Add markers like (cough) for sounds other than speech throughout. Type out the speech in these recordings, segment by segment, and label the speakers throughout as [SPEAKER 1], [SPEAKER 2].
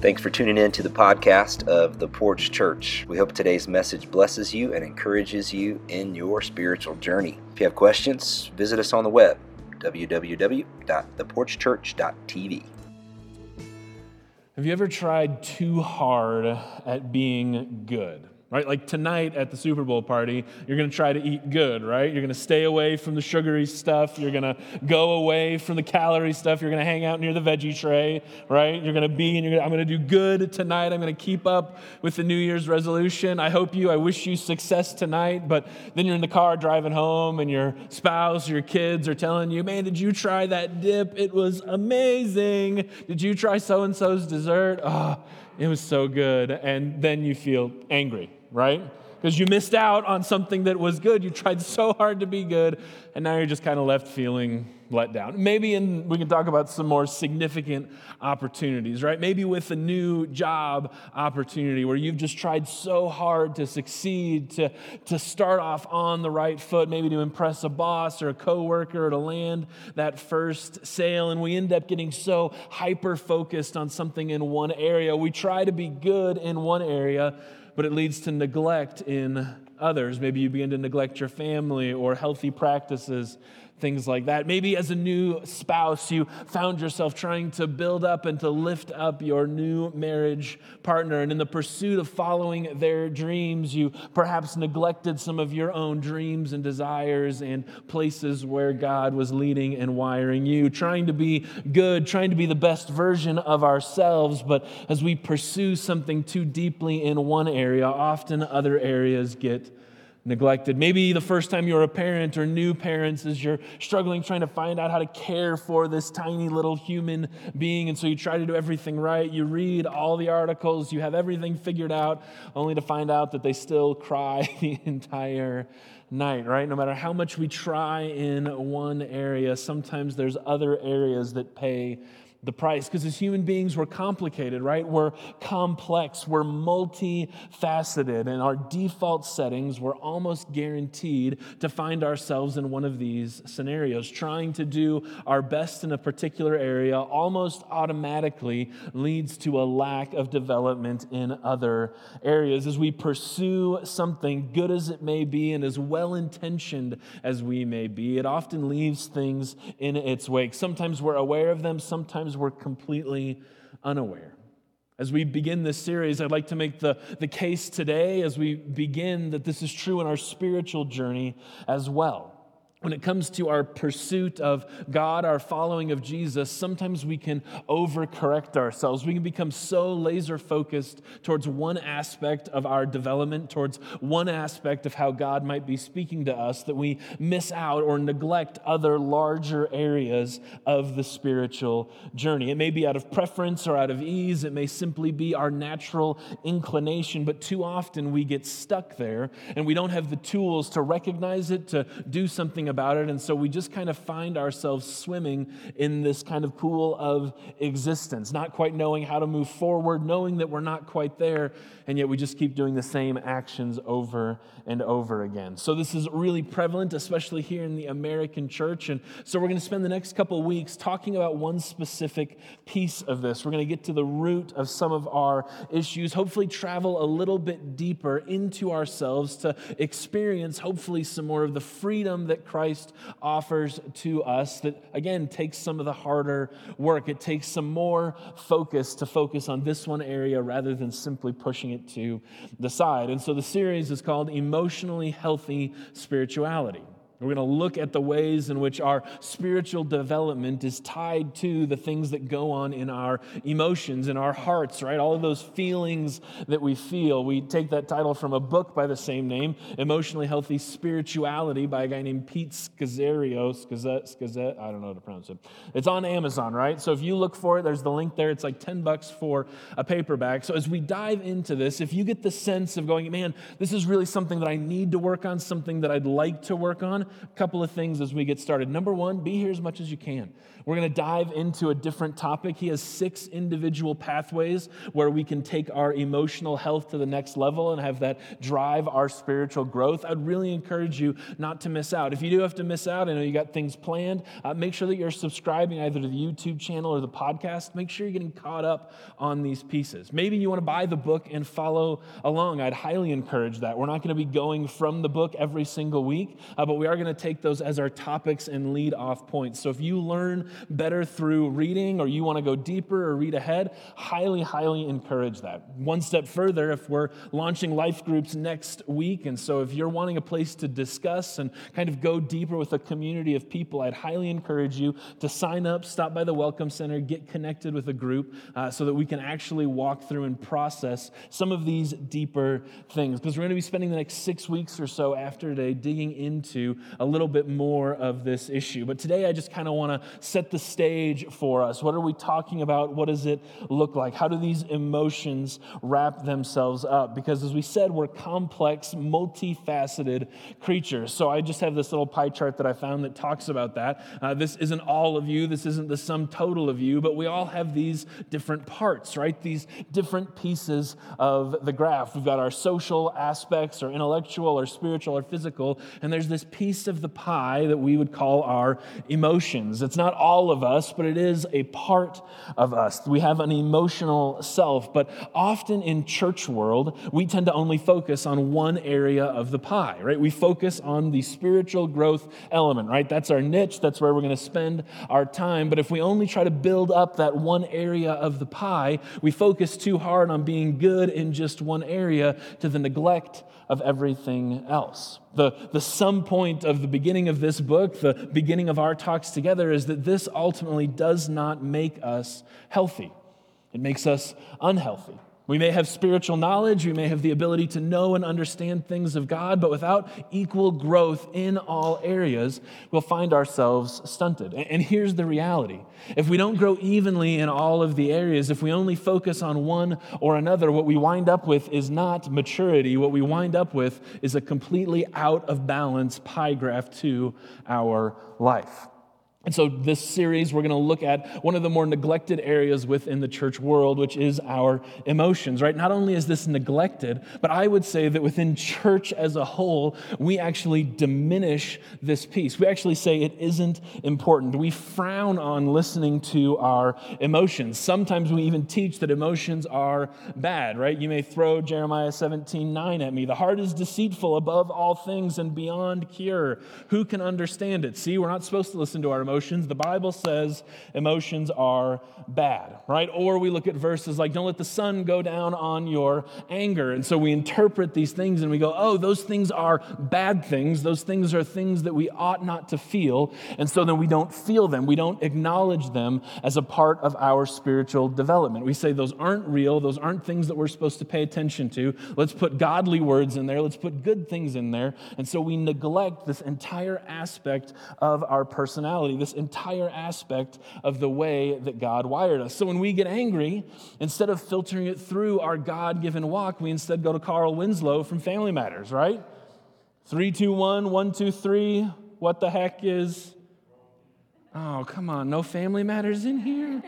[SPEAKER 1] Thanks for tuning in to the podcast of The Porch Church. We hope today's message blesses you and encourages you in your spiritual journey. If you have questions, visit us on the web, www.theporchchurch.tv.
[SPEAKER 2] Have you ever tried too hard at being good? Right? Like tonight at the Super Bowl party, you're going to try to eat good, right? You're going to stay away from the sugary stuff. You're going to go away from the calorie stuff. You're going to hang out near the veggie tray, right? You're going to be and you're to, I'm going to do good tonight. I'm going to keep up with the New Year's resolution. I hope you, I wish you success tonight, but then you're in the car driving home and your spouse or your kids are telling you, man, did you try that dip? It was amazing. Did you try so and so's dessert? Oh, it was so good. And then you feel angry right? Because you missed out on something that was good. You tried so hard to be good, and now you're just kind of left feeling let down. Maybe in, we can talk about some more significant opportunities, right? Maybe with a new job opportunity where you've just tried so hard to succeed, to, to start off on the right foot, maybe to impress a boss or a coworker or to land that first sale. And we end up getting so hyper focused on something in one area. We try to be good in one area but it leads to neglect in others. Maybe you begin to neglect your family or healthy practices things like that. Maybe as a new spouse, you found yourself trying to build up and to lift up your new marriage partner. And in the pursuit of following their dreams, you perhaps neglected some of your own dreams and desires and places where God was leading and wiring you. Trying to be good, trying to be the best version of ourselves. But as we pursue something too deeply in one area, often other areas get neglected. Maybe the first time you're a parent or new parents as you're struggling trying to find out how to care for this tiny little human being. And so you try to do everything right. You read all the articles, you have everything figured out, only to find out that they still cry (laughs) the entire night, right? No matter how much we try in one area, sometimes there's other areas that pay the price because as human beings we're complicated right? We're complex we're multifaceted and our default settings we're almost guaranteed to find ourselves in one of these scenarios trying to do our best in a particular area almost automatically leads to a lack of development in other areas as we pursue something good as it may be and as well intentioned as we may be. It often leaves things in its wake. Sometimes we're aware of them sometimes we're completely unaware. As we begin this series, I'd like to make the, the case today as we begin that this is true in our spiritual journey as well when it comes to our pursuit of God, our following of Jesus, sometimes we can overcorrect ourselves. We can become so laser focused towards one aspect of our development, towards one aspect of how God might be speaking to us, that we miss out or neglect other larger areas of the spiritual journey. It may be out of preference or out of ease, it may simply be our natural inclination, but too often we get stuck there and we don't have the tools to recognize it, to do something about it. And so we just kind of find ourselves swimming in this kind of pool of existence, not quite knowing how to move forward, knowing that we're not quite there, and yet we just keep doing the same actions over and over again. So this is really prevalent, especially here in the American church. And so we're going to spend the next couple weeks talking about one specific piece of this. We're going to get to the root of some of our issues, hopefully, travel a little bit deeper into ourselves to experience, hopefully, some more of the freedom that Christ Christ offers to us that, again, takes some of the harder work. It takes some more focus to focus on this one area rather than simply pushing it to the side. And so the series is called Emotionally Healthy Spirituality. We're going to look at the ways in which our spiritual development is tied to the things that go on in our emotions, in our hearts, right? All of those feelings that we feel. We take that title from a book by the same name, Emotionally Healthy Spirituality, by a guy named Pete Scazzero. Scazzet, I don't know how to pronounce it. It's on Amazon, right? So if you look for it, there's the link there. It's like 10 bucks for a paperback. So as we dive into this, if you get the sense of going, man, this is really something that I need to work on, something that I'd like to work on, couple of things as we get started. Number one, be here as much as you can. We're going to dive into a different topic. He has six individual pathways where we can take our emotional health to the next level and have that drive our spiritual growth. I'd really encourage you not to miss out. If you do have to miss out, I know you got things planned, uh, make sure that you're subscribing either to the YouTube channel or the podcast. Make sure you're getting caught up on these pieces. Maybe you want to buy the book and follow along. I'd highly encourage that. We're not going to be going from the book every single week, uh, but we are going to take those as our topics and lead off points. So if you learn better through reading or you want to go deeper or read ahead, highly, highly encourage that. One step further, if we're launching life groups next week, and so if you're wanting a place to discuss and kind of go deeper with a community of people, I'd highly encourage you to sign up, stop by the Welcome Center, get connected with a group uh, so that we can actually walk through and process some of these deeper things. Because we're going to be spending the next six weeks or so after today digging into a little bit more of this issue. But today I just kind of want to set the stage for us. What are we talking about? What does it look like? How do these emotions wrap themselves up? Because as we said, we're complex, multifaceted creatures. So I just have this little pie chart that I found that talks about that. Uh, this isn't all of you, this isn't the sum total of you, but we all have these different parts, right? These different pieces of the graph. We've got our social aspects, or intellectual, or spiritual, or physical, and there's this piece of the pie that we would call our emotions. It's not all all of us, but it is a part of us. We have an emotional self, but often in church world, we tend to only focus on one area of the pie, right? We focus on the spiritual growth element, right? That's our niche, that's where we're going to spend our time. But if we only try to build up that one area of the pie, we focus too hard on being good in just one area to the neglect of everything else. The, the sum point of the beginning of this book, the beginning of our talks together, is that this ultimately does not make us healthy. It makes us unhealthy. We may have spiritual knowledge, we may have the ability to know and understand things of God, but without equal growth in all areas, we'll find ourselves stunted. And here's the reality if we don't grow evenly in all of the areas, if we only focus on one or another, what we wind up with is not maturity. What we wind up with is a completely out of balance pie graph to our life. And so, this series, we're going to look at one of the more neglected areas within the church world, which is our emotions, right? Not only is this neglected, but I would say that within church as a whole, we actually diminish this piece. We actually say it isn't important. We frown on listening to our emotions. Sometimes we even teach that emotions are bad, right? You may throw Jeremiah 17 9 at me. The heart is deceitful above all things and beyond cure. Who can understand it? See, we're not supposed to listen to our emotions emotions. The Bible says emotions are bad, right? Or we look at verses like, don't let the sun go down on your anger. And so we interpret these things and we go, oh, those things are bad things. Those things are things that we ought not to feel. And so then we don't feel them. We don't acknowledge them as a part of our spiritual development. We say those aren't real. Those aren't things that we're supposed to pay attention to. Let's put godly words in there. Let's put good things in there. And so we neglect this entire aspect of our personality this entire aspect of the way that God wired us. So when we get angry, instead of filtering it through our God given walk, we instead go to Carl Winslow from Family Matters, right? Three, two, one, one, two, three. What the heck is. Oh, come on, no Family Matters in here?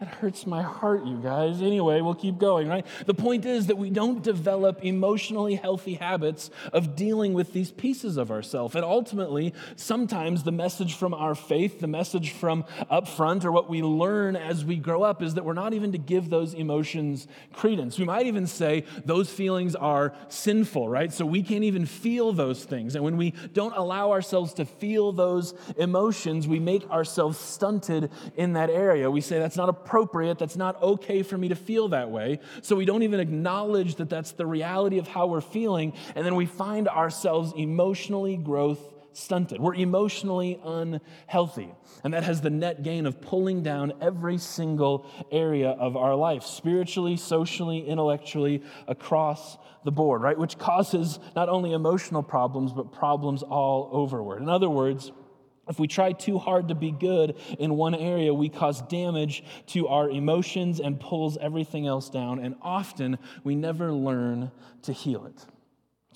[SPEAKER 2] That hurts my heart, you guys. Anyway, we'll keep going, right? The point is that we don't develop emotionally healthy habits of dealing with these pieces of ourselves. And ultimately, sometimes the message from our faith, the message from up front, or what we learn as we grow up is that we're not even to give those emotions credence. We might even say those feelings are sinful, right? So we can't even feel those things. And when we don't allow ourselves to feel those emotions, we make ourselves stunted in that area. We say that's not a appropriate. That's not okay for me to feel that way. So we don't even acknowledge that that's the reality of how we're feeling. And then we find ourselves emotionally growth stunted. We're emotionally unhealthy. And that has the net gain of pulling down every single area of our life, spiritually, socially, intellectually, across the board, right? Which causes not only emotional problems, but problems all overward. In other words, if we try too hard to be good in one area, we cause damage to our emotions and pulls everything else down, and often we never learn to heal it.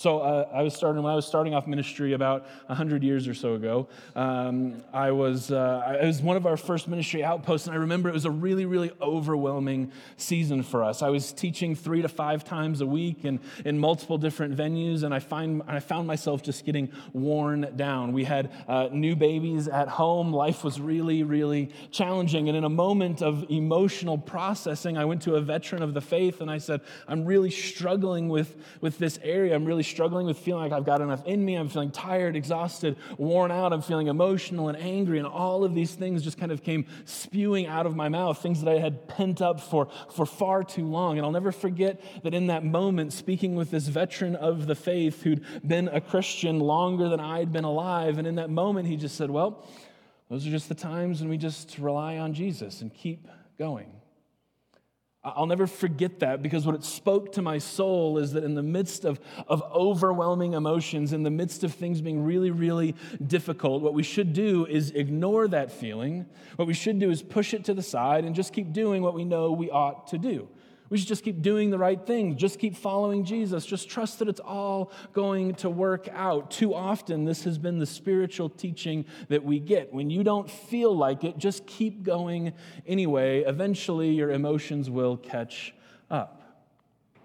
[SPEAKER 2] So uh, I was starting when I was starting off ministry about hundred years or so ago. Um, I was uh, it was one of our first ministry outposts, and I remember it was a really really overwhelming season for us. I was teaching three to five times a week and in multiple different venues, and I find I found myself just getting worn down. We had uh, new babies at home. Life was really really challenging, and in a moment of emotional processing, I went to a veteran of the faith, and I said, "I'm really struggling with with this area. I'm really struggling with feeling like I've got enough in me. I'm feeling tired, exhausted, worn out. I'm feeling emotional and angry. And all of these things just kind of came spewing out of my mouth, things that I had pent up for, for far too long. And I'll never forget that in that moment, speaking with this veteran of the faith who'd been a Christian longer than I'd been alive, and in that moment, he just said, Well, those are just the times when we just rely on Jesus and keep going. I'll never forget that because what it spoke to my soul is that in the midst of, of overwhelming emotions, in the midst of things being really, really difficult, what we should do is ignore that feeling. What we should do is push it to the side and just keep doing what we know we ought to do. We should just keep doing the right thing, just keep following Jesus, just trust that it's all going to work out. Too often, this has been the spiritual teaching that we get. When you don't feel like it, just keep going anyway. Eventually, your emotions will catch up.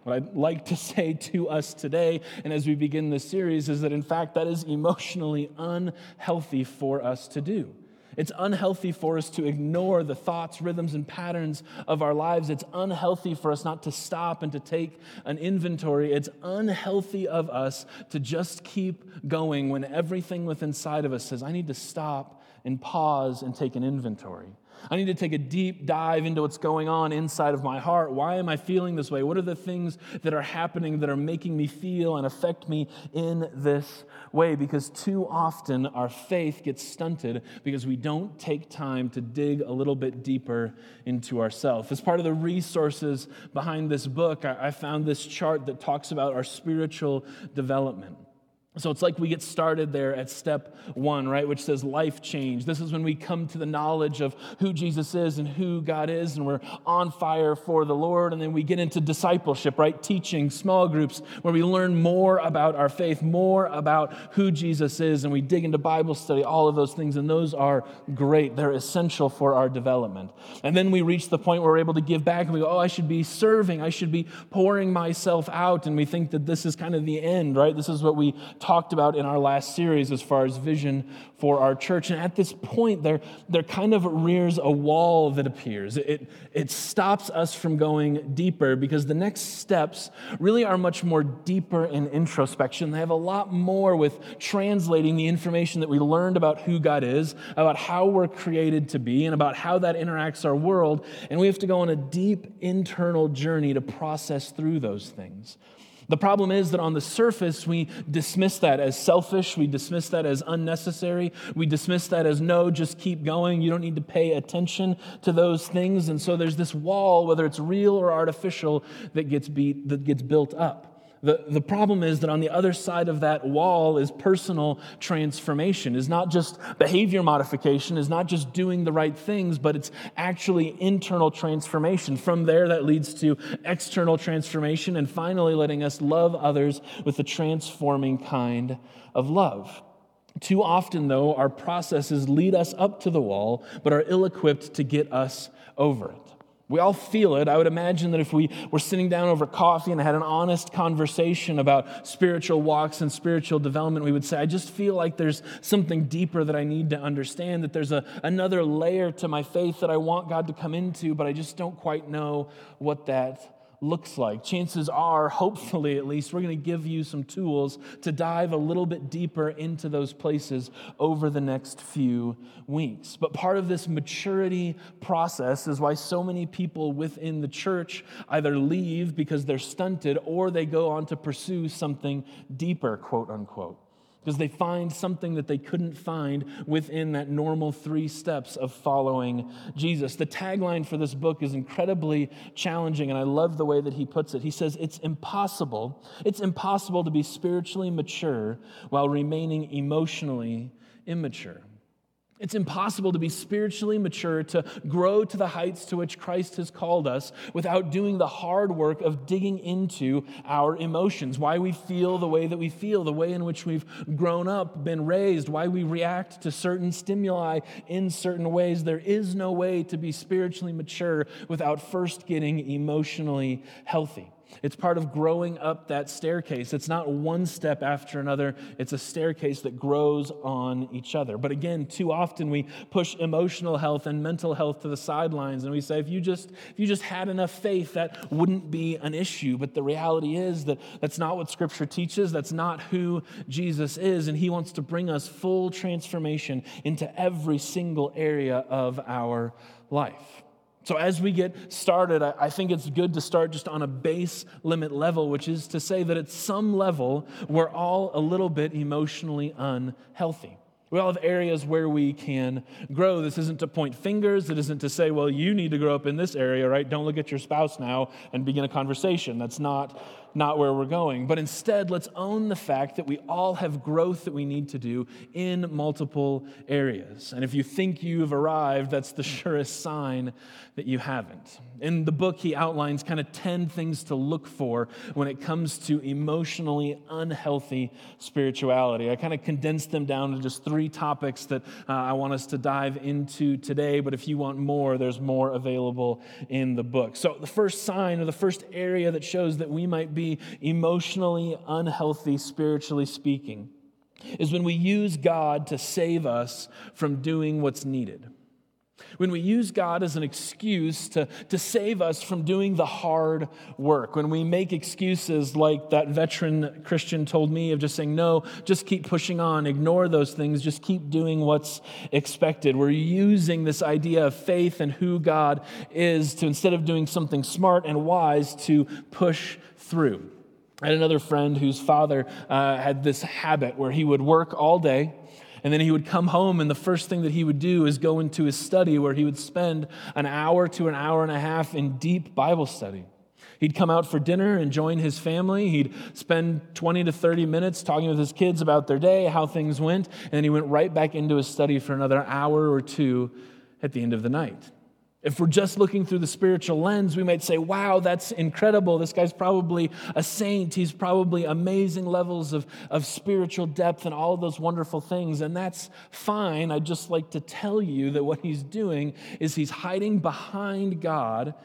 [SPEAKER 2] What I'd like to (laughs) say to us today, and as we begin this series, is that in fact, that is emotionally unhealthy for us to do. It's unhealthy for us to ignore the thoughts, rhythms, and patterns of our lives. It's unhealthy for us not to stop and to take an inventory. It's unhealthy of us to just keep going when everything within inside of us says, I need to stop and pause and take an inventory. I need to take a deep dive into what's going on inside of my heart. Why am I feeling this way? What are the things that are happening that are making me feel and affect me in this way? Because too often our faith gets stunted because we don't take time to dig a little bit deeper into ourselves. As part of the resources behind this book, I found this chart that talks about our spiritual development. So it's like we get started there at step one, right, which says life change. This is when we come to the knowledge of who Jesus is and who God is, and we're on fire for the Lord. And then we get into discipleship, right, teaching, small groups, where we learn more about our faith, more about who Jesus is, and we dig into Bible study, all of those things. And those are great, they're essential for our development. And then we reach the point where we're able to give back, and we go, oh, I should be serving, I should be pouring myself out. And we think that this is kind of the end, right? This is what we talked about in our last series as far as vision for our church. And at this point, there, there kind of rears a wall that appears. It, it stops us from going deeper because the next steps really are much more deeper in introspection. They have a lot more with translating the information that we learned about who God is, about how we're created to be, and about how that interacts our world. And we have to go on a deep internal journey to process through those things. The problem is that on the surface, we dismiss that as selfish. We dismiss that as unnecessary. We dismiss that as no, just keep going. You don't need to pay attention to those things. And so there's this wall, whether it's real or artificial, that gets, beat, that gets built up. The, the problem is that on the other side of that wall is personal transformation, is not just behavior modification, is not just doing the right things, but it's actually internal transformation. From there, that leads to external transformation, and finally, letting us love others with a transforming kind of love. Too often, though, our processes lead us up to the wall, but are ill equipped to get us over it. We all feel it. I would imagine that if we were sitting down over coffee and had an honest conversation about spiritual walks and spiritual development, we would say, I just feel like there's something deeper that I need to understand, that there's a, another layer to my faith that I want God to come into, but I just don't quite know what that looks like. Chances are, (laughs) hopefully at least, we're going to give you some tools to dive a little bit deeper into those places over the next few weeks. But part of this maturity process is why so many people within the church either leave because they're stunted or they go on to pursue something deeper, quote unquote because they find something that they couldn't find within that normal three steps of following Jesus. The tagline for this book is incredibly challenging, and I love the way that he puts it. He says, It's impossible, it's impossible to be spiritually mature while remaining emotionally immature. It's impossible to be spiritually mature, to grow to the heights to which Christ has called us without doing the hard work of digging into our emotions, why we feel the way that we feel, the way in which we've grown up, been raised, why we react to certain stimuli in certain ways. There is no way to be spiritually mature without first getting emotionally healthy. It's part of growing up that staircase. It's not one step after another, it's a staircase that grows on each other. But again, too often we push emotional health and mental health to the sidelines and we say if you just if you just had enough faith that wouldn't be an issue. But the reality is that that's not what scripture teaches. That's not who Jesus is and he wants to bring us full transformation into every single area of our life. So, as we get started, I think it's good to start just on a base limit level, which is to say that at some level, we're all a little bit emotionally unhealthy. We all have areas where we can grow. This isn't to point fingers. It isn't to say, well, you need to grow up in this area, right? Don't look at your spouse now and begin a conversation. That's not not where we're going. But instead, let's own the fact that we all have growth that we need to do in multiple areas. And if you think you've arrived, that's the surest sign that you haven't. In the book, he outlines kind of 10 things to look for when it comes to emotionally unhealthy spirituality. I kind of condensed them down to just three topics that uh, I want us to dive into today. But if you want more, there's more available in the book. So, the first sign or the first area that shows that we might be emotionally unhealthy, spiritually speaking, is when we use God to save us from doing what's needed. When we use God as an excuse to, to save us from doing the hard work, when we make excuses like that veteran Christian told me of just saying, no, just keep pushing on, ignore those things, just keep doing what's expected. We're using this idea of faith and who God is to, instead of doing something smart and wise, to push through. I had another friend whose father uh, had this habit where he would work all day and then he would come home, and the first thing that he would do is go into his study where he would spend an hour to an hour and a half in deep Bible study. He'd come out for dinner and join his family. He'd spend 20 to 30 minutes talking with his kids about their day, how things went, and then he went right back into his study for another hour or two at the end of the night. If we're just looking through the spiritual lens, we might say, wow, that's incredible. This guy's probably a saint. He's probably amazing levels of, of spiritual depth and all those wonderful things. And that's fine. I'd just like to tell you that what he's doing is he's hiding behind God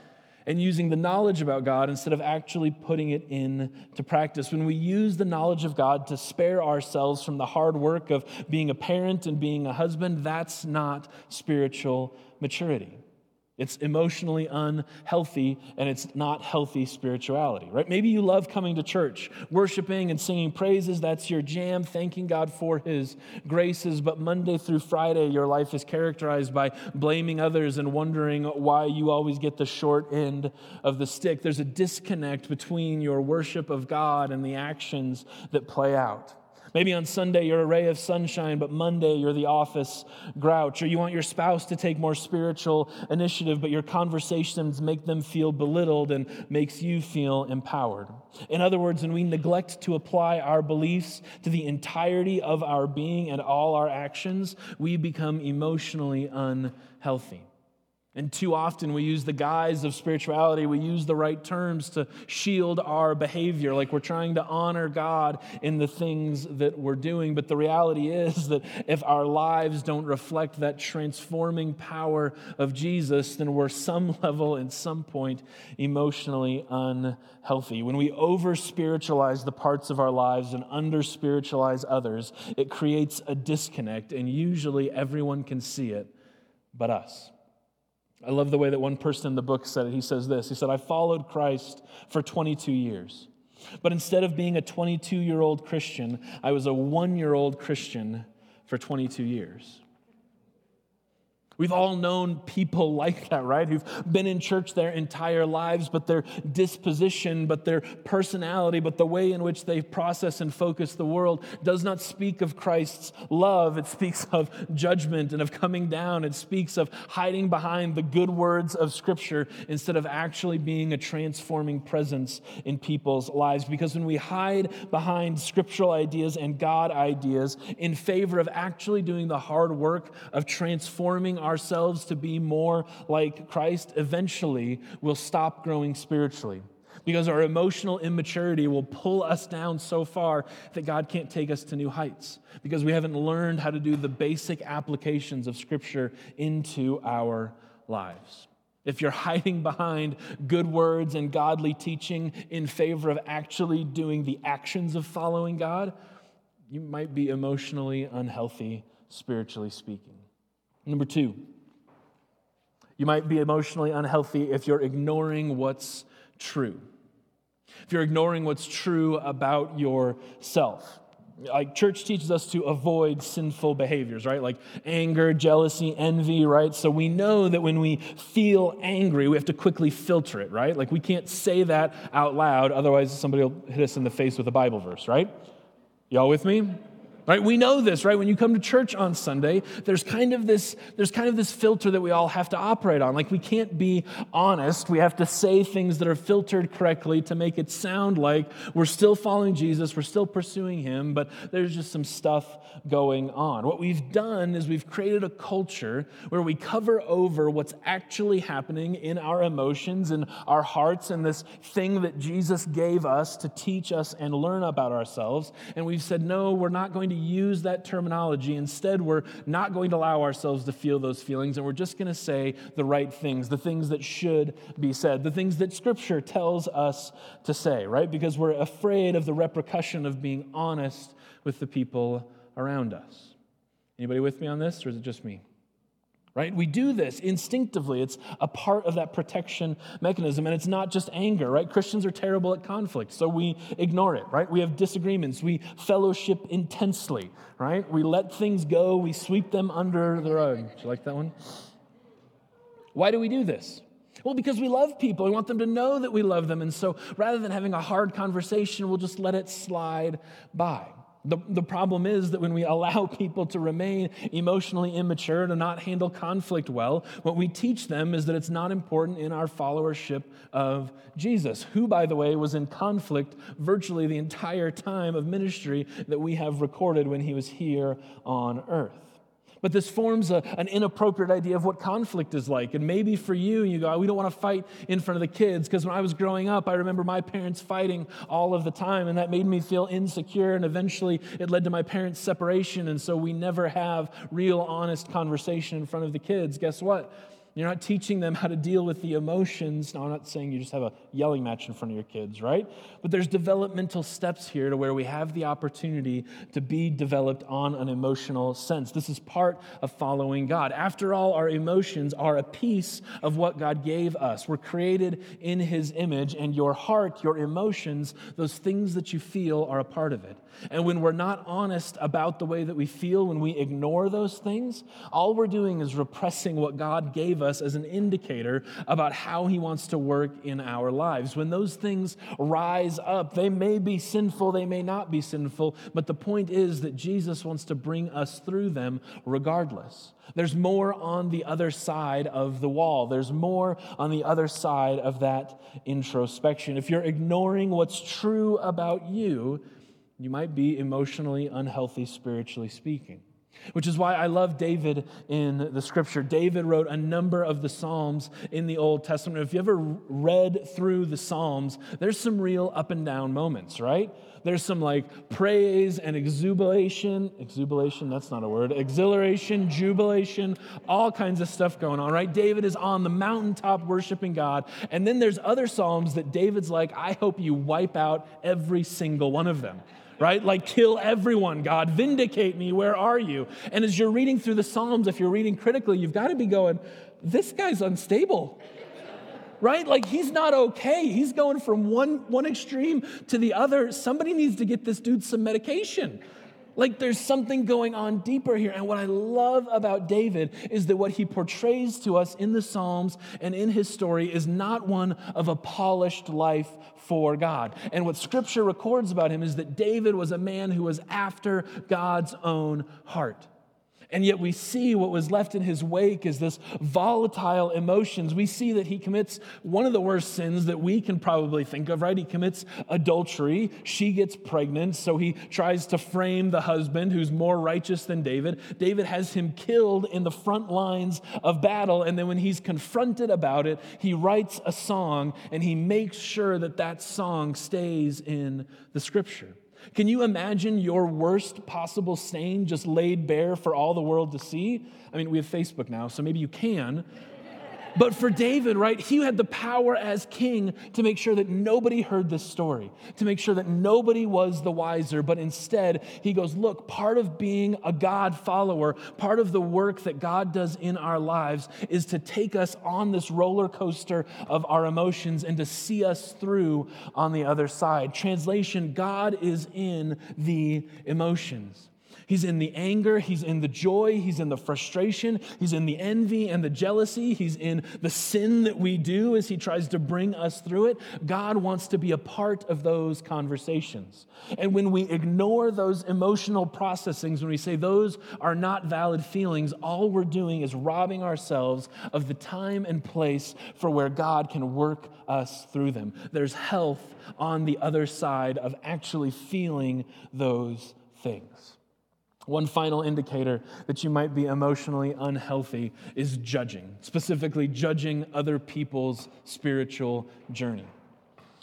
[SPEAKER 2] and using the knowledge about God instead of actually putting it into practice. When we use the knowledge of God to spare ourselves from the hard work of being a parent and being a husband, that's not spiritual maturity. It's emotionally unhealthy and it's not healthy spirituality, right? Maybe you love coming to church, worshiping and singing praises. That's your jam, thanking God for his graces. But Monday through Friday, your life is characterized by blaming others and wondering why you always get the short end of the stick. There's a disconnect between your worship of God and the actions that play out. Maybe on Sunday you're a ray of sunshine, but Monday you're the office grouch. Or you want your spouse to take more spiritual initiative, but your conversations make them feel belittled and makes you feel empowered. In other words, when we neglect to apply our beliefs to the entirety of our being and all our actions, we become emotionally unhealthy. And too often we use the guise of spirituality, we use the right terms to shield our behavior, like we're trying to honor God in the things that we're doing. But the reality is that if our lives don't reflect that transforming power of Jesus, then we're some (laughs) level, at some point, emotionally unhealthy. When we over spiritualize the parts of our lives and under spiritualize others, it creates a disconnect, and usually everyone can see it but us. I love the way that one person in the book said it. He says this He said, I followed Christ for 22 years. But instead of being a 22 year old Christian, I was a one year old Christian for 22 years. We've all known people (laughs) like that, right? Who've been in church their entire lives, but their disposition, but their personality, but the way in which they process and focus the world does not speak of Christ's love. It speaks of judgment and of coming down. It speaks of hiding behind the good words of Scripture instead of actually being a transforming presence in people's lives. Because when we hide behind scriptural ideas and God ideas in favor of actually doing the hard work of transforming ourselves to be more like Christ, eventually we'll stop growing spiritually because our emotional immaturity will pull us down so far that God can't take us to new heights because we haven't learned how to do the basic applications of Scripture into our lives. If you're hiding behind good words and godly teaching in favor of actually doing the actions of following God, you might be emotionally unhealthy, spiritually speaking. Number two, you might be emotionally unhealthy if you're ignoring what's true. If you're ignoring what's true about yourself. Like church teaches us to avoid sinful behaviors, right? Like anger, jealousy, envy, right? So we know that when we feel angry, we have to quickly filter it, right? Like we can't say that out loud, otherwise somebody will hit us in the face with a Bible verse, right? Y'all with me? Right? We know this right? When you come to church on sunday there's kind of this there's kind of this filter that we all have to operate on. Like we can't be honest. We have to say things that are filtered correctly to make it sound like we're still following jesus we're still pursuing him but there's just some stuff going on. What we've done is we've created a culture where we cover over what's actually happening in our emotions and our hearts and this thing that jesus gave us to teach us and learn about ourselves. And we've said no we're not going to use that terminology. Instead, we're not going to allow ourselves to feel those feelings, and we're just going to say the right things, the things that should be said, the things that Scripture tells us to say, right? Because we're afraid of the repercussion of being honest with the people around us. Anybody with me on this, or is it just me? Right? We do this instinctively. It's a part of that protection mechanism, and it's not just anger, right? Christians are terrible at conflict, so we ignore it, right? We have disagreements. We fellowship intensely, right? We let things go, we sweep them under the rug. Do you like that one? Why do we do this? Well, because we love people. We want them to know that we love them. And so rather than having a hard conversation, we'll just let it slide by. The, the problem is that when we (laughs) allow people to remain emotionally immature, to not handle conflict well, what we teach them is that it's not important in our followership of Jesus, who, by the way, was in conflict virtually the entire time of ministry that we have recorded when he was here on earth. But this forms a, an inappropriate idea of what conflict is like. And maybe for you, you go, we don't want to fight in front of the kids. Because when I was growing up, I remember my parents fighting all of the time. And that made me feel insecure. And eventually it led to my parents' separation. And so we never have real, honest conversation in front of the kids. Guess what? You're not teaching them how to deal with the emotions. Now, I'm not saying you just have a yelling match in front of your kids, right? But there's developmental steps here to where we have the opportunity to be developed on an emotional sense. This is part of following God. After all, our emotions are a piece of what God gave us. We're created in His image, and your heart, your emotions, those things that you feel are a part of it. And when we're not honest about the way that we feel, when we ignore those things, all we're doing is repressing what God gave us as an indicator about how He wants to work in our lives. When those things rise up, they may be sinful, they may not be sinful, but the point is that Jesus wants to bring us through them regardless. There's more on the other side of the wall. There's more on the other side of that introspection. If you're ignoring what's true about you, you might be emotionally unhealthy, spiritually speaking. Which is why I love David in the scripture. David wrote a number of the Psalms in the Old Testament. If you ever read through the Psalms, there's some real up and down moments, right? There's some like praise and exuberation. Exuberation, that's not a word. Exhilaration, jubilation, all kinds of stuff going on, right? David is on the mountaintop worshiping God. And then there's other Psalms that David's like, I hope you wipe out every single one of them right? Like, kill everyone, God. Vindicate me. Where are you? And as you're reading through the Psalms, if you're reading critically, you've got to be going, this guy's unstable. Right? Like he's not okay. He's going from one, one extreme to the other. Somebody needs to get this dude some medication Like there's something going on deeper here. And what I love about David is that what he portrays to us in the Psalms and in his story is not one of a polished life for God. And what scripture records about him is that David was a man who was after God's own heart. And yet we see what was left in his wake is this volatile emotions. We see that he commits one of the worst sins that we can probably think of, right? He commits adultery. She gets pregnant, so he tries to frame the husband who's more righteous than David. David has him killed in the front lines of battle, and then when he's confronted about it, he writes a song and he makes sure that that song stays in the scripture. Can you imagine your worst possible stain just laid bare for all the world to see? I mean, we have Facebook now, so maybe you can. But for David, right, he had the power as king to make sure that nobody heard this story, to make sure that nobody was the wiser. But instead, he goes, Look, part of being a God follower, part of the work that God does in our lives is to take us on this roller coaster of our emotions and to see us through on the other side. Translation God is in the emotions. He's in the anger, he's in the joy, he's in the frustration, he's in the envy and the jealousy, he's in the sin that we do as he tries to bring us through it. God wants to be a part of those conversations. And when we ignore those emotional processings, when we say those are not valid feelings, all we're doing is robbing ourselves of the time and place for where God can work us through them. There's health on the other side of actually feeling those things. One final indicator that you might be emotionally unhealthy is judging, specifically judging other people's spiritual journey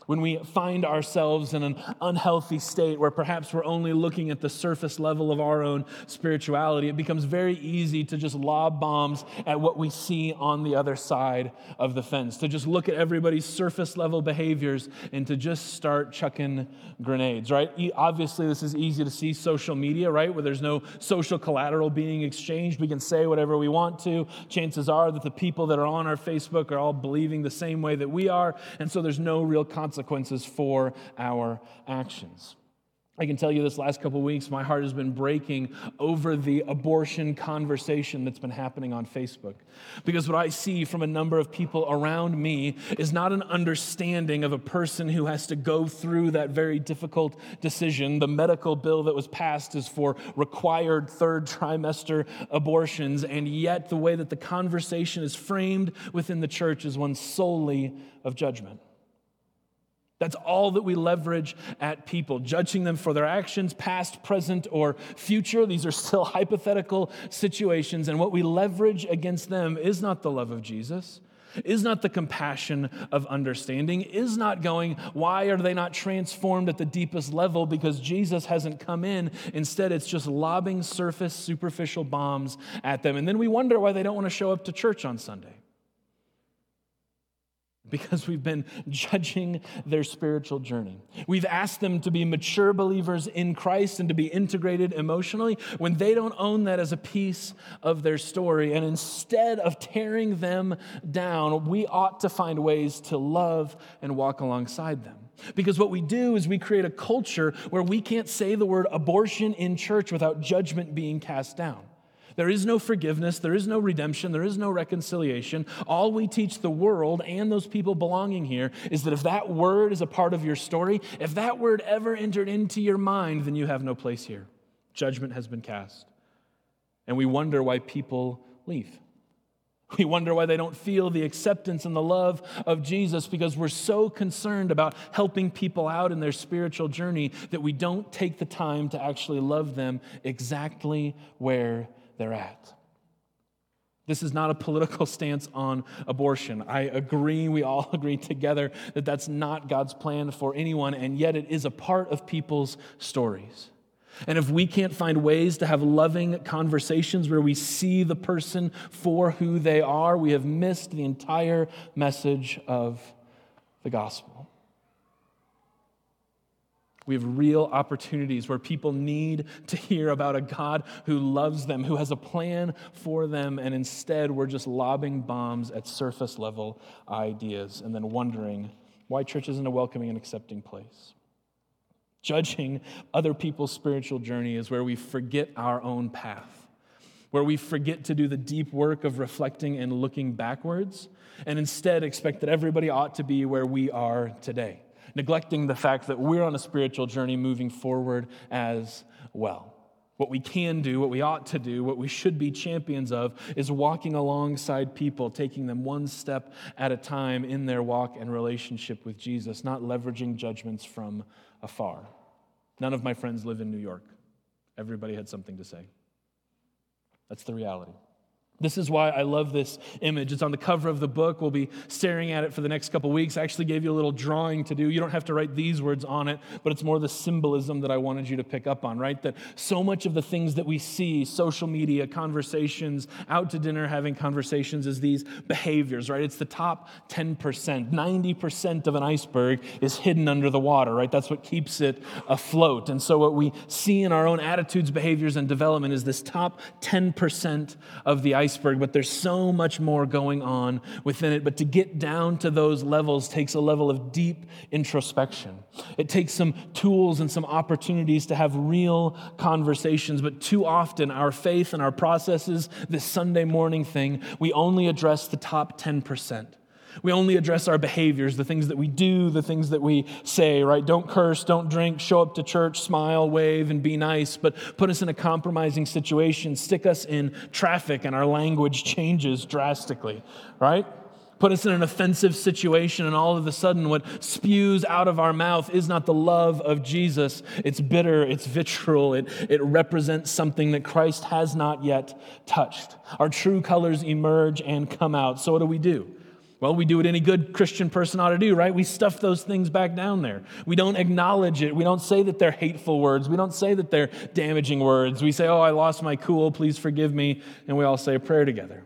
[SPEAKER 2] when we find ourselves in an unhealthy state where perhaps we're only looking at the surface level of our own spirituality, it becomes very easy to just lob bombs at what we see on the other side of the fence, to just look at everybody's surface level behaviors and to just start chucking grenades, right? Obviously, this is easy to see social media, right? Where there's no social collateral being exchanged. We can say whatever we want to. Chances are that the people that are on our Facebook are all believing the same way that we are, and so there's no real consequence consequences for our actions. I can tell you this last couple weeks, my heart has been breaking over the abortion conversation that's been happening on Facebook. Because what I see from a number of people around me is not an understanding of a person who has to go through that very difficult decision. The medical bill that was passed is for required third trimester abortions, and yet the way that the conversation is framed within the church is one solely of judgment. That's all that we leverage at people, judging them for their actions, past, present, or future. These are still (laughs) hypothetical situations. And what we leverage against them is not the love of Jesus, is not the compassion of understanding, is not going, why are they not transformed at the deepest level? Because Jesus hasn't come in. Instead, it's just lobbing surface, superficial bombs at them. And then we wonder why they don't want to show up to church on Sunday because we've been (laughs) judging their spiritual journey. We've asked them to be mature believers in Christ and to be integrated emotionally when they don't own that as a piece of their story. And instead of tearing them down, we ought to find ways to love and walk alongside them. Because what we do is we create a culture where we can't say the word abortion in church without judgment being cast down. There is no forgiveness, there is no redemption, there is no reconciliation. All we teach the world and those people belonging here is that if that word is a part of your story, if that word ever entered into your mind, then you have no place here. Judgment has been cast. And we wonder why people leave. We wonder why they don't feel the acceptance and the love of Jesus because we're so concerned about helping people out in their spiritual journey that we don't take the time to actually love them exactly where they're at. This is not a political (laughs) stance on abortion. I agree, we all (laughs) agree together that that's not God's plan for anyone, and yet it is a part of people's stories. And if we can't find ways to have loving conversations where we see the person for who they are, we have missed the entire message of the gospel. We have real opportunities where people need to hear about a God who loves them, who has a plan for them, and instead we're just lobbing bombs at surface level ideas and then wondering why church isn't a welcoming and accepting place. Judging other people's spiritual journey is where we forget our own path, where we forget to do the deep work of reflecting and looking backwards, and instead expect that everybody ought to be where we are today, neglecting the fact that we're on a spiritual journey moving forward as well. What we can do, what we ought to do, what we should be champions of is walking alongside people, taking them one step at a time in their walk and relationship with Jesus, not leveraging judgments from afar. None of my friends live in New York. Everybody had something to say. That's the reality. This is why I love this image. It's on the cover of the book. We'll be staring at it for the next couple weeks. I actually gave you a little drawing to do. You don't have to write these words on it, but it's more the symbolism that I wanted you to pick up on, right? That so much of the things that we see, social media, conversations, out to dinner, having conversations, is these behaviors, right? It's the top 10%. 90% of an iceberg is hidden under the water, right? That's what keeps it afloat. And so what we see in our own attitudes, behaviors, and development is this top 10% of the iceberg iceberg, but there's so much more going on within it. But to get down to those levels takes a level of deep introspection. It takes some tools and some opportunities to have real conversations. But too often, our faith and our processes, this Sunday morning thing, we only address the top 10%. We only address our behaviors, the things that we do, the things that we say, right? Don't curse, don't drink, show up to church, smile, wave, and be nice, but put us in a compromising situation, stick us in traffic, and our language (laughs) changes drastically, right? Put us in an offensive situation, and all of a sudden, what spews out of our mouth is not the love of Jesus. It's bitter, it's vitriol, it, it represents something that Christ has not yet touched. Our true colors emerge and come out. So, what do we do? Well, we do what any good Christian person ought to do, right? We stuff those things back down there. We don't acknowledge it. We don't say that they're hateful words. We don't say that they're damaging words. We say, oh, I lost my cool, please forgive me. And we all say a prayer together.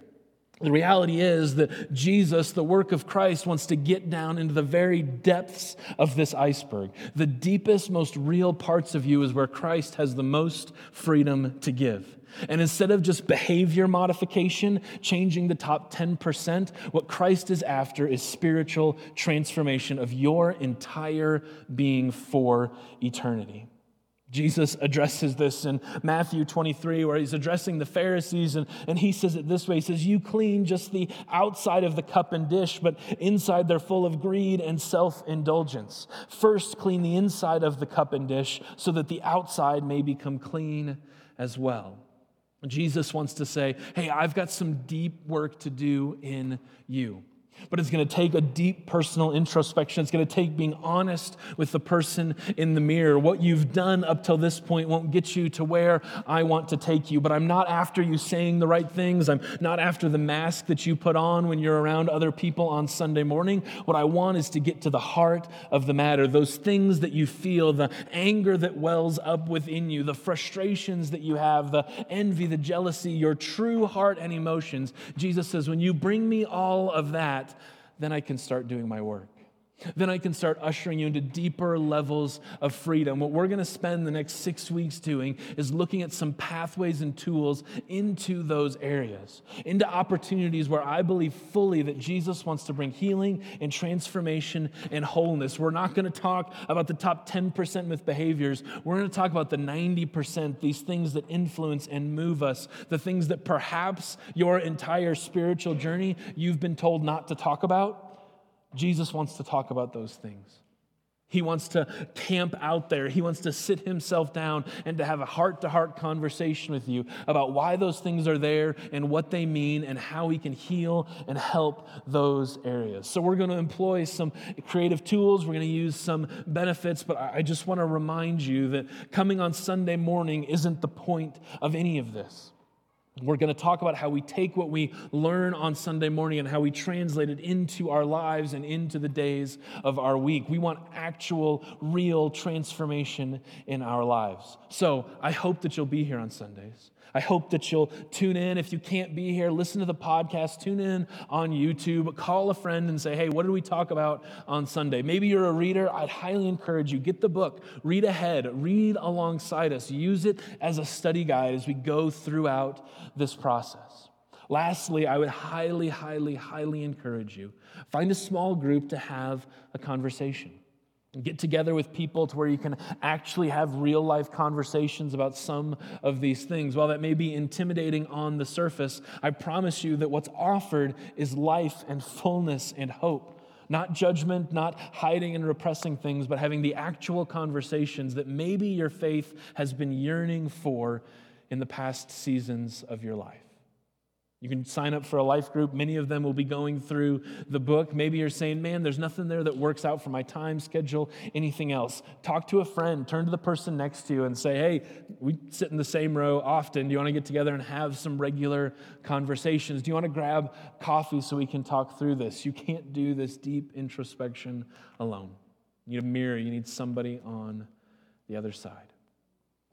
[SPEAKER 2] The reality is that Jesus, the work of Christ, wants to get down into the very depths of this iceberg. The deepest, most real parts of you is where Christ has the most freedom to give. And instead of just behavior modification, changing the top 10%, what Christ is after is spiritual transformation of your entire being for eternity. Jesus addresses this in Matthew 23, where he's addressing the Pharisees, and, and he says it this way He says, You clean just the outside of the cup and dish, but inside they're full of greed and self indulgence. First, clean the inside of the cup and dish, so that the outside may become clean as well. Jesus wants to say, Hey, I've got some deep work to do in you. But it's going to take a deep personal introspection. It's going to take being honest with the person in the mirror. What you've done up till this point won't get you to where I want to take you. But I'm not after you saying the right things. I'm not after the mask that you put on when you're around other people on Sunday morning. What I want is to get to the heart of the matter. Those things that you feel, the anger that wells up within you, the frustrations that you have, the envy, the jealousy, your true heart and emotions. Jesus says, when you bring me all of that, then I can start doing my work. Then I can start ushering you into deeper levels of freedom. What we're going to spend the next six weeks doing is looking at some pathways and tools into those areas, into opportunities where I believe fully that Jesus wants to bring healing and transformation and wholeness. We're not going to talk about the top 10% with behaviors. We're going to talk about the 90%, these things that influence and move us, the things that perhaps your entire spiritual journey you've been told not to talk about Jesus wants to talk about those things. He wants to camp out there. He wants to sit himself down and to have a heart to heart conversation with you about why those things are there and what they mean and how he can heal and help those areas. So, we're going to employ some creative tools. We're going to use some benefits, but I just want to remind you that coming on Sunday morning isn't the point of any of this. We're going to talk about how we take what we learn on Sunday morning and how we translate it into our lives and into the days of our week. We want actual, real transformation in our lives. So I hope that you'll be here on Sundays. I hope that you'll tune in. If you can't be here, listen to the podcast, tune in on YouTube, call a friend and say, hey, what did we talk about on Sunday? Maybe you're a reader. I'd highly encourage you, get the book, read ahead, read alongside us, use it as a study guide as we go throughout this process. Lastly, I would highly, highly, highly encourage you find a small group to have a conversation. Get together with people to where you can actually have real life conversations about some of these things. While that may be intimidating on the surface, I promise you that what's offered is life and fullness and hope. Not judgment, not hiding and repressing things, but having the actual conversations that maybe your faith has been yearning for in the past seasons of your life. You can sign up for a life group. Many of them will be going through the book. Maybe you're saying, man, there's nothing there that works out for my time schedule, anything else. Talk to a friend, turn to the person next to you and say, hey, we sit in the same row often. Do you want to get together and have some regular conversations? Do you want to grab coffee so we can talk through this? You can't do this deep introspection alone. You need a mirror, you need somebody on the other side.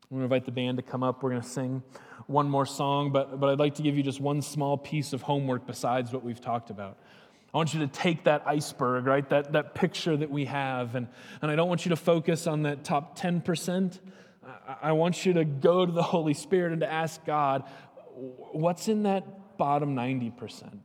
[SPEAKER 2] I'm going to invite the band to come up. We're going to sing one more song, but, but I'd like to give you just one small piece of homework besides what we've talked about. I want you to take that iceberg, right? That, that picture that we have, and, and I don't want you to focus on that top 10%. I, I want you to go to the Holy Spirit and to ask God, what's in that bottom 90%?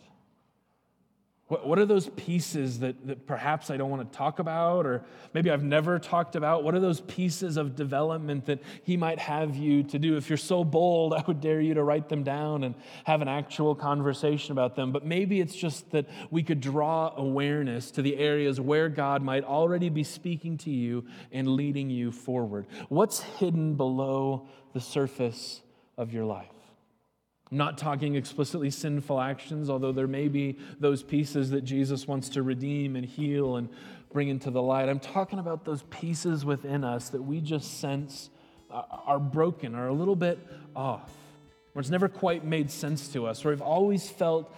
[SPEAKER 2] What, what are those pieces that, that perhaps I don't want to talk about, or maybe I've never talked about? What are those pieces of development that He might have you to do? If you're so bold, (laughs) I would dare you to write them down and have an actual conversation about them. But maybe it's just that we could draw awareness to the areas where God might already be speaking to you and leading you forward. What's hidden below the surface of your life? I'm not talking explicitly sinful actions, although there may be those pieces that Jesus wants to redeem and heal and bring into the light. I'm talking about those pieces within us that we just sense are broken, are a little bit off, where it's never quite made sense to us, where we've always felt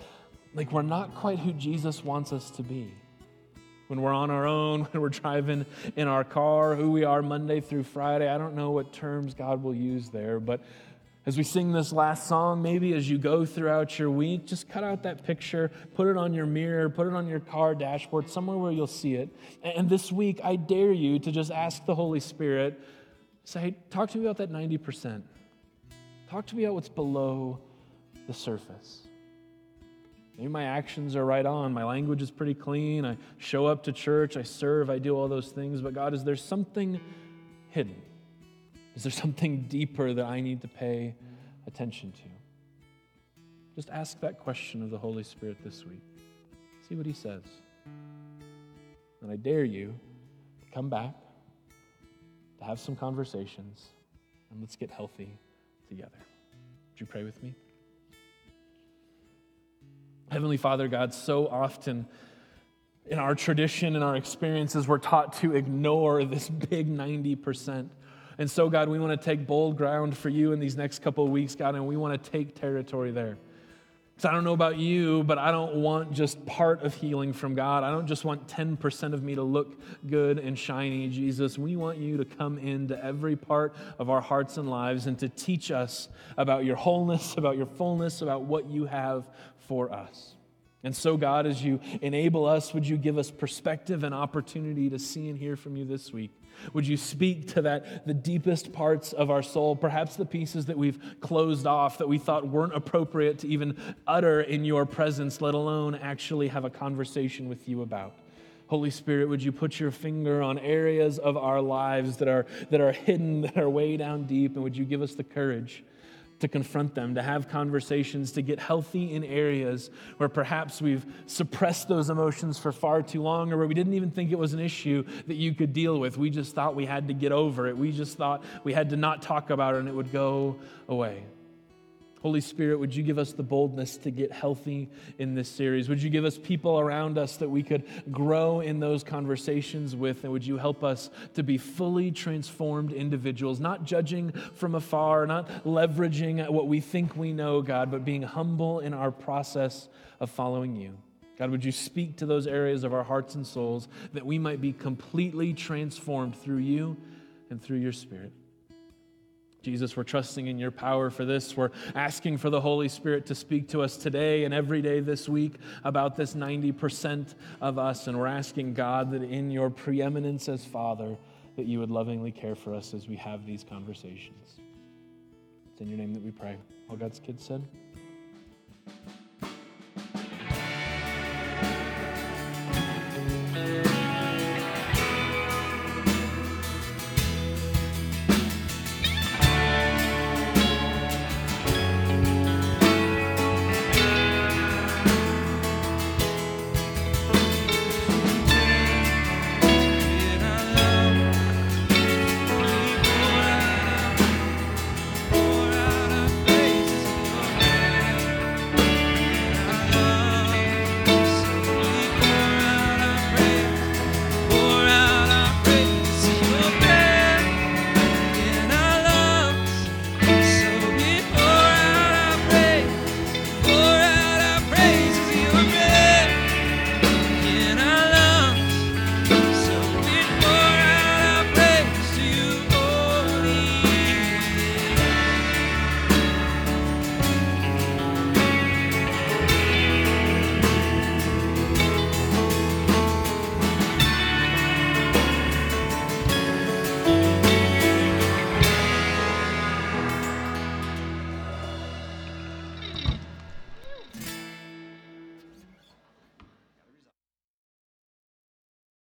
[SPEAKER 2] like we're not quite who Jesus wants us to be. When we're on our own, (laughs) when we're driving in our car, who we are Monday through Friday, I don't know what terms God will use there, but as we sing this last song, maybe as you go throughout your week, just cut out that picture, put it on your mirror, put it on your car dashboard, somewhere where you'll see it. And this week, I dare you to just ask the Holy Spirit, say, hey, talk to me about that 90%. Talk to me about what's below the surface. Maybe my actions are right on. My language is pretty clean. I show up to church. I serve. I do all those things. But God, is there something hidden? Is there something deeper that I need to pay attention to? Just ask that question of the Holy Spirit this week. See what He says. And I dare you to come back, to have some conversations, and let's get healthy together. Would you pray with me? Heavenly Father, God, so often in our tradition, in our experiences, we're taught to ignore this big 90%. And so, God, we want to take bold ground for you in these next couple of weeks, God, and we want to take territory there. Because I don't know about you, but I don't want just part of healing from God. I don't just want 10% of me to look good and shiny, Jesus. We want you to come into every part of our hearts and lives and to teach us about your wholeness, about your fullness, about what you have for us. And so, God, as you enable us, would you give us perspective and opportunity to see and hear from you this week? Would you speak to that, the deepest parts of our soul, perhaps the pieces that we've closed off that we thought weren't appropriate to even utter in your presence, let alone actually have a conversation with you about? Holy Spirit, would you put your finger on areas of our lives that are, that are hidden, that are way down deep, and would you give us the courage? To confront them, to have conversations, to get healthy in areas where perhaps we've suppressed those emotions for far too long or where we didn't even think it was an issue that you could deal with. We just thought we had to get over it. We just thought we had to not talk about it and it would go away. Holy Spirit, would you give us the boldness to get healthy in this series? Would you give us people around us that we could grow in those conversations with? And would you help us to be fully transformed individuals, not judging from afar, not leveraging what we think we know, God, but being humble in our process of following you? God, would you speak to those areas of our hearts and souls that we might be completely transformed through you and through your Spirit? Jesus, we're trusting in your power for this. We're asking for the Holy Spirit to speak to us today and every day this week about this 90% of us. And we're asking God that in your preeminence as Father, that you would lovingly care for us as we have these conversations. It's in your name that we pray. All God's kids said.